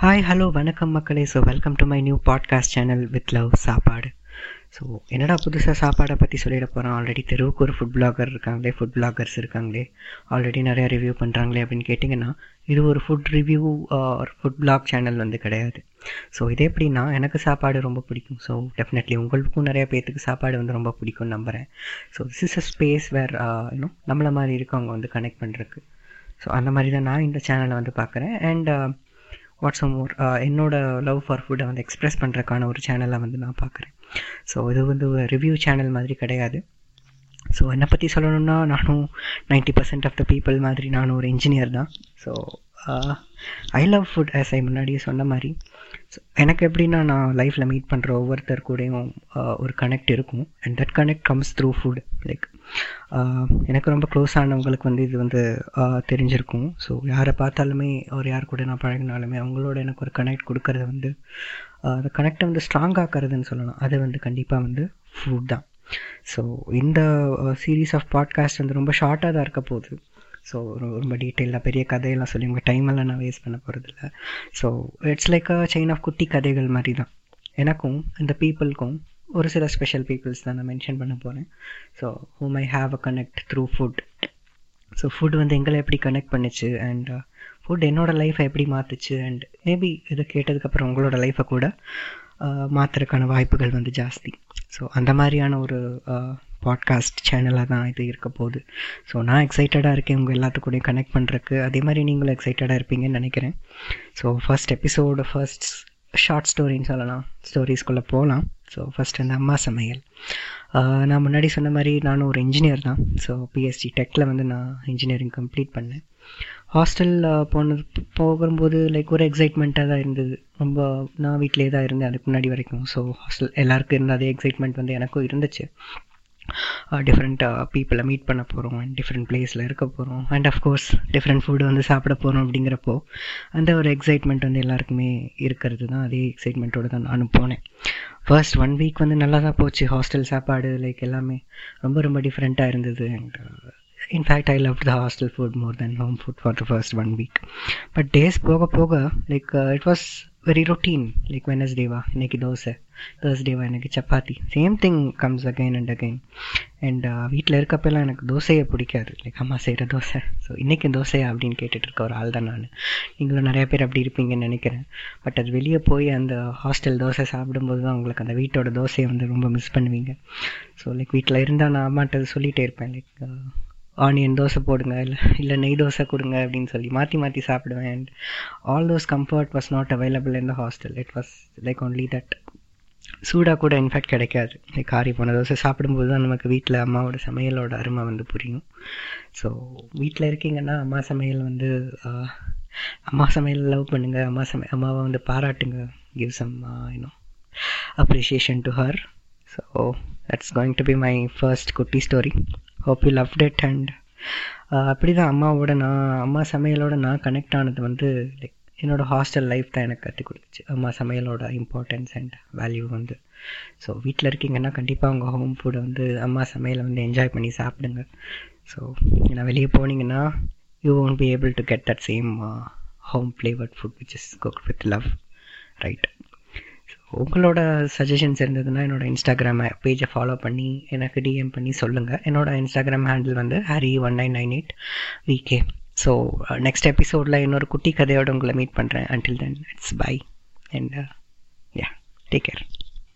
Hi hello வணக்கம் மக்களே. So welcome to my new podcast channel with love சாப்பாடு. So என்னடா புதுசாக சாப்பாடை பற்றி சொல்லிட போகிறோம் ஆல்ரெடி தெருவுக்கு ஒரு ஃபுட் பிளாகர் இருக்காங்களே ஃபுட் பிளாகர்ஸ் இருக்காங்களே. ஆல்ரெடி நிறையா ரிவ்யூ பண்ணுறாங்களே அப்படின்னு கேட்டிங்கன்னா இது ஒரு ஃபுட் ரிவ்யூ ஒரு ஃபுட் பிளாக் சேனல் வந்து கிடையாது. ஸோ இது எப்படின்னா எனக்கு சாப்பாடு ரொம்ப பிடிக்கும். ஸோ டெஃபினெட்லி உங்களுக்கும் நிறைய பேர்த்துக்கு சாப்பாடு வந்து ரொம்ப பிடிக்கும்னு நம்புகிறேன் so this is a space where இன்னும் நம்மளை மாதிரி இருக்கவங்க வந்து கனெக்ட் பண்ணுறதுக்கு ஸோ அந்த மாதிரி தான் நான் இந்த சேனலை வந்து பார்க்குறேன். அண்ட் வாட்ஸ் மோர் என்னோட லவ் ஃபார் ஃபுட்டை வந்து எக்ஸ்ப்ரெஸ் பண்ணுறக்கான ஒரு சேனலை வந்து நான் பார்க்குறேன். ஸோ இது வந்து ஒரு ரிவ்யூ சேனல் மாதிரி கிடையாது. ஸோ என்னை பற்றி சொல்லணும்னா நானும் ninety percent of the people மாதிரி நானும் ஒரு இன்ஜினியர் தான். So I love food as I முன்னாடியே சொன்ன மாதிரி எனக்கு எப்படின்னா நான் லைஃப்பில் மீட் பண்ணுற ஒவ்வொருத்தர் கூடயும் ஒரு கனெக்ட் இருக்கும். And that connect comes through food like எனக்கு ரொம்ப க்ளோஸ் ஆனவங்களுக்கு வந்து இது வந்து தெரிஞ்சிருக்கும். ஸோ யாரை பார்த்தாலுமே ஒரு யார் கூட நான் பழகினாலுமே அவங்களோட எனக்கு ஒரு கனெக்ட் கொடுக்கறது வந்து அந்த கனெக்டை வந்து ஸ்ட்ராங் ஆக்கிறதுன்னு சொல்லலாம். அது வந்து கண்டிப்பாக வந்து ஃபுட் தான். ஸோ இந்த சீரீஸ் ஆஃப் பாட்காஸ்ட் வந்து ரொம்ப ஷார்ட்டாக தான் இருக்க போகுது. ஸோ ரொம்ப டீட்டெயிலாக பெரிய கதையெல்லாம் சொல்லி உங்கள் டைமெல்லாம் நான் வேஸ்ட் பண்ண போகிறதில்ல so it's like a chain of குட்டி கதைகள் மாதிரி தான். எனக்கும் இந்த பீப்புளுக்கும் ஒரு சில ஸ்பெஷல் பீப்புள்ஸ் தான் நான் மென்ஷன் பண்ண போகிறேன் so hmm I have a connect through food so food வந்து எங்களை எப்படி கனெக்ட் பண்ணுச்சு அண்ட் ஃபுட் என்னோடய லைஃப்பை எப்படி மாற்றுச்சு அண்ட் மேபி இதை கேட்டதுக்கப்புறம் உங்களோட லைஃப்பை கூட uh, மாற்றுறதுக்கான வாய்ப்புகள் வந்து ஜாஸ்தி. ஸோ அந்த மாதிரியான ஒரு uh, பாட்காஸ்ட் சேனலாக தான் இது இருக்க போகுது. ஸோ நான் எக்ஸைட்டடாக இருக்கேன். உங்கள் எல்லாத்துக்கூடையும் கனெக்ட் பண்ணுறக்கு அதே மாதிரி நீங்களும் எக்ஸைட்டடாக இருப்பீங்கன்னு நினைக்கிறேன். So first episode first short ஸ்டோரின்னு சொல்லலாம். ஸ்டோரிஸ்குள்ளே போகலாம் ஸோ ஃபஸ்ட் அந்த அம்மா சமையல். நான் முன்னாடி சொன்ன மாதிரி நானும் ஒரு இன்ஜினியர் தான். ஸோ பிஎஸ்டி டெக்கில் வந்து நான் இன்ஜினியரிங் கம்ப்ளீட் பண்ணேன். ஹாஸ்டலில் போனது போகும்போது லைக் ஒரு எக்ஸைட்மெண்ட்டாக தான் இருந்தது. ரொம்ப நான் வீட்டிலே தான் இருந்தேன். அதுக்கு முன்னாடி வரைக்கும். ஸோ ஹாஸ்டல் எல்லாருக்கும் இருந்த அதே எக்ஸைட்மெண்ட் வந்து எனக்கும் இருந்துச்சு. டிஃப்ரெண்ட் பீப்புளை மீட் பண்ண போகிறோம் அண்ட் டிஃப்ரெண்ட் பிளேஸில் இருக்க போகிறோம் அண்ட் அஃப்கோர்ஸ் டிஃப்ரெண்ட் ஃபுட்டு வந்து சாப்பிட போகிறோம் அப்படிங்கிறப்போ அந்த ஒரு எக்ஸைட்மெண்ட் வந்து எல்லாருக்குமே இருக்கிறது தான். அதே எக்ஸைட்மெண்ட்டோடு தான் நானும் போனேன். ஃபர்ஸ்ட் ஒன் வீக் வந்து நல்லா தான் போச்சு. ஹாஸ்டல் சாப்பாடு லைக் எல்லாமே ரொம்ப ரொம்ப டிஃப்ரெண்ட்டாக இருந்தது. And in fact I love the hostel food more than home food for the first one week but days போக போக like it was very routine like வெனஸ்டேவா இன்றைக்கி தோசை தேர்ஸ்டேவா எனக்கு chapati. Same thing comes again and again and வீட்டில் இருக்கப்பெல்லாம் எனக்கு தோசையை பிடிக்காது. லைக் அம்மா செய்கிற தோசை. ஸோ இன்றைக்கி தோசையா அப்படின்னு கேட்டுட்டு இருக்க ஒரு ஆள் தான் நான். நீங்களும் நிறைய பேர் அப்படி இருப்பீங்கன்னு நினைக்கிறேன். பட் அது வெளியே போய் அந்த ஹாஸ்டல் தோசை சாப்பிடும்போது தான் உங்களுக்கு அந்த வீட்டோட தோசையை வந்து ரொம்ப மிஸ் பண்ணுவீங்க. ஸோ லைக் வீட்டில் இருந்தால் நான் அம்மாட்ட சொல்லிகிட்டே இருப்பேன். லைக் uh, ஆனியன் தோசை போடுங்க இல்லை இல்லை நெய் தோசை கொடுங்க அப்படின்னு சொல்லி மாற்றி மாற்றி சாப்பிடுவேன். And all those comfort was not available in the hostel it was like only that சூடாக கூட இன்ஃபேக்ட் கிடைக்காது. லைக் காரி போன தோசை சாப்பிடும்போது தான் நமக்கு வீட்டில் அம்மாவோட சமையலோட அருமை வந்து புரியும். ஸோ வீட்டில் இருக்கீங்கன்னா அம்மா சமையல் வந்து அம்மா சமையல் லவ் பண்ணுங்கள் அம்மா சமை அம்மாவை வந்து பாராட்டுங்க. Give some you know appreciation to her so that's going to be my first குட்டி story hope you loved that and அப்படி தான் அம்மாவோட நான் அம்மா சமையலோட நான் கனெக்ட் ஆனது வந்து லைக் என்னோடய ஹாஸ்டல் லைஃப் தான் எனக்கு கற்றுக் கொடுத்துச்சு. அம்மா சமையலோட இம்பார்ட்டன்ஸ் அண்ட் வேல்யூ வந்து. ஸோ வீட்டில் இருக்கீங்கன்னா கண்டிப்பாக உங்கள் ஹோம் ஃபுட்டை வந்து அம்மா சமையலை வந்து என்ஜாய் பண்ணி சாப்பிடுங்க. ஸோ நான் வெளியே போனீங்கன்னா you won't be able to get that same home flavoured food which is cook with love right உங்களோட சஜஷன்ஸ் இருந்ததுன்னா என்னோடய இன்ஸ்டாகிராம் பேஜை ஃபாலோ பண்ணி எனக்கு டிஎம் பண்ணி சொல்லுங்கள் என்னோடய இன்ஸ்டாகிராம் ஹேண்டில் வந்து Hari one nine nine eight VK so next எபிசோடில் இன்னொரு குட்டி கதையோடு உங்களை மீட் பண்ணுறேன் until then it's bye and yeah take care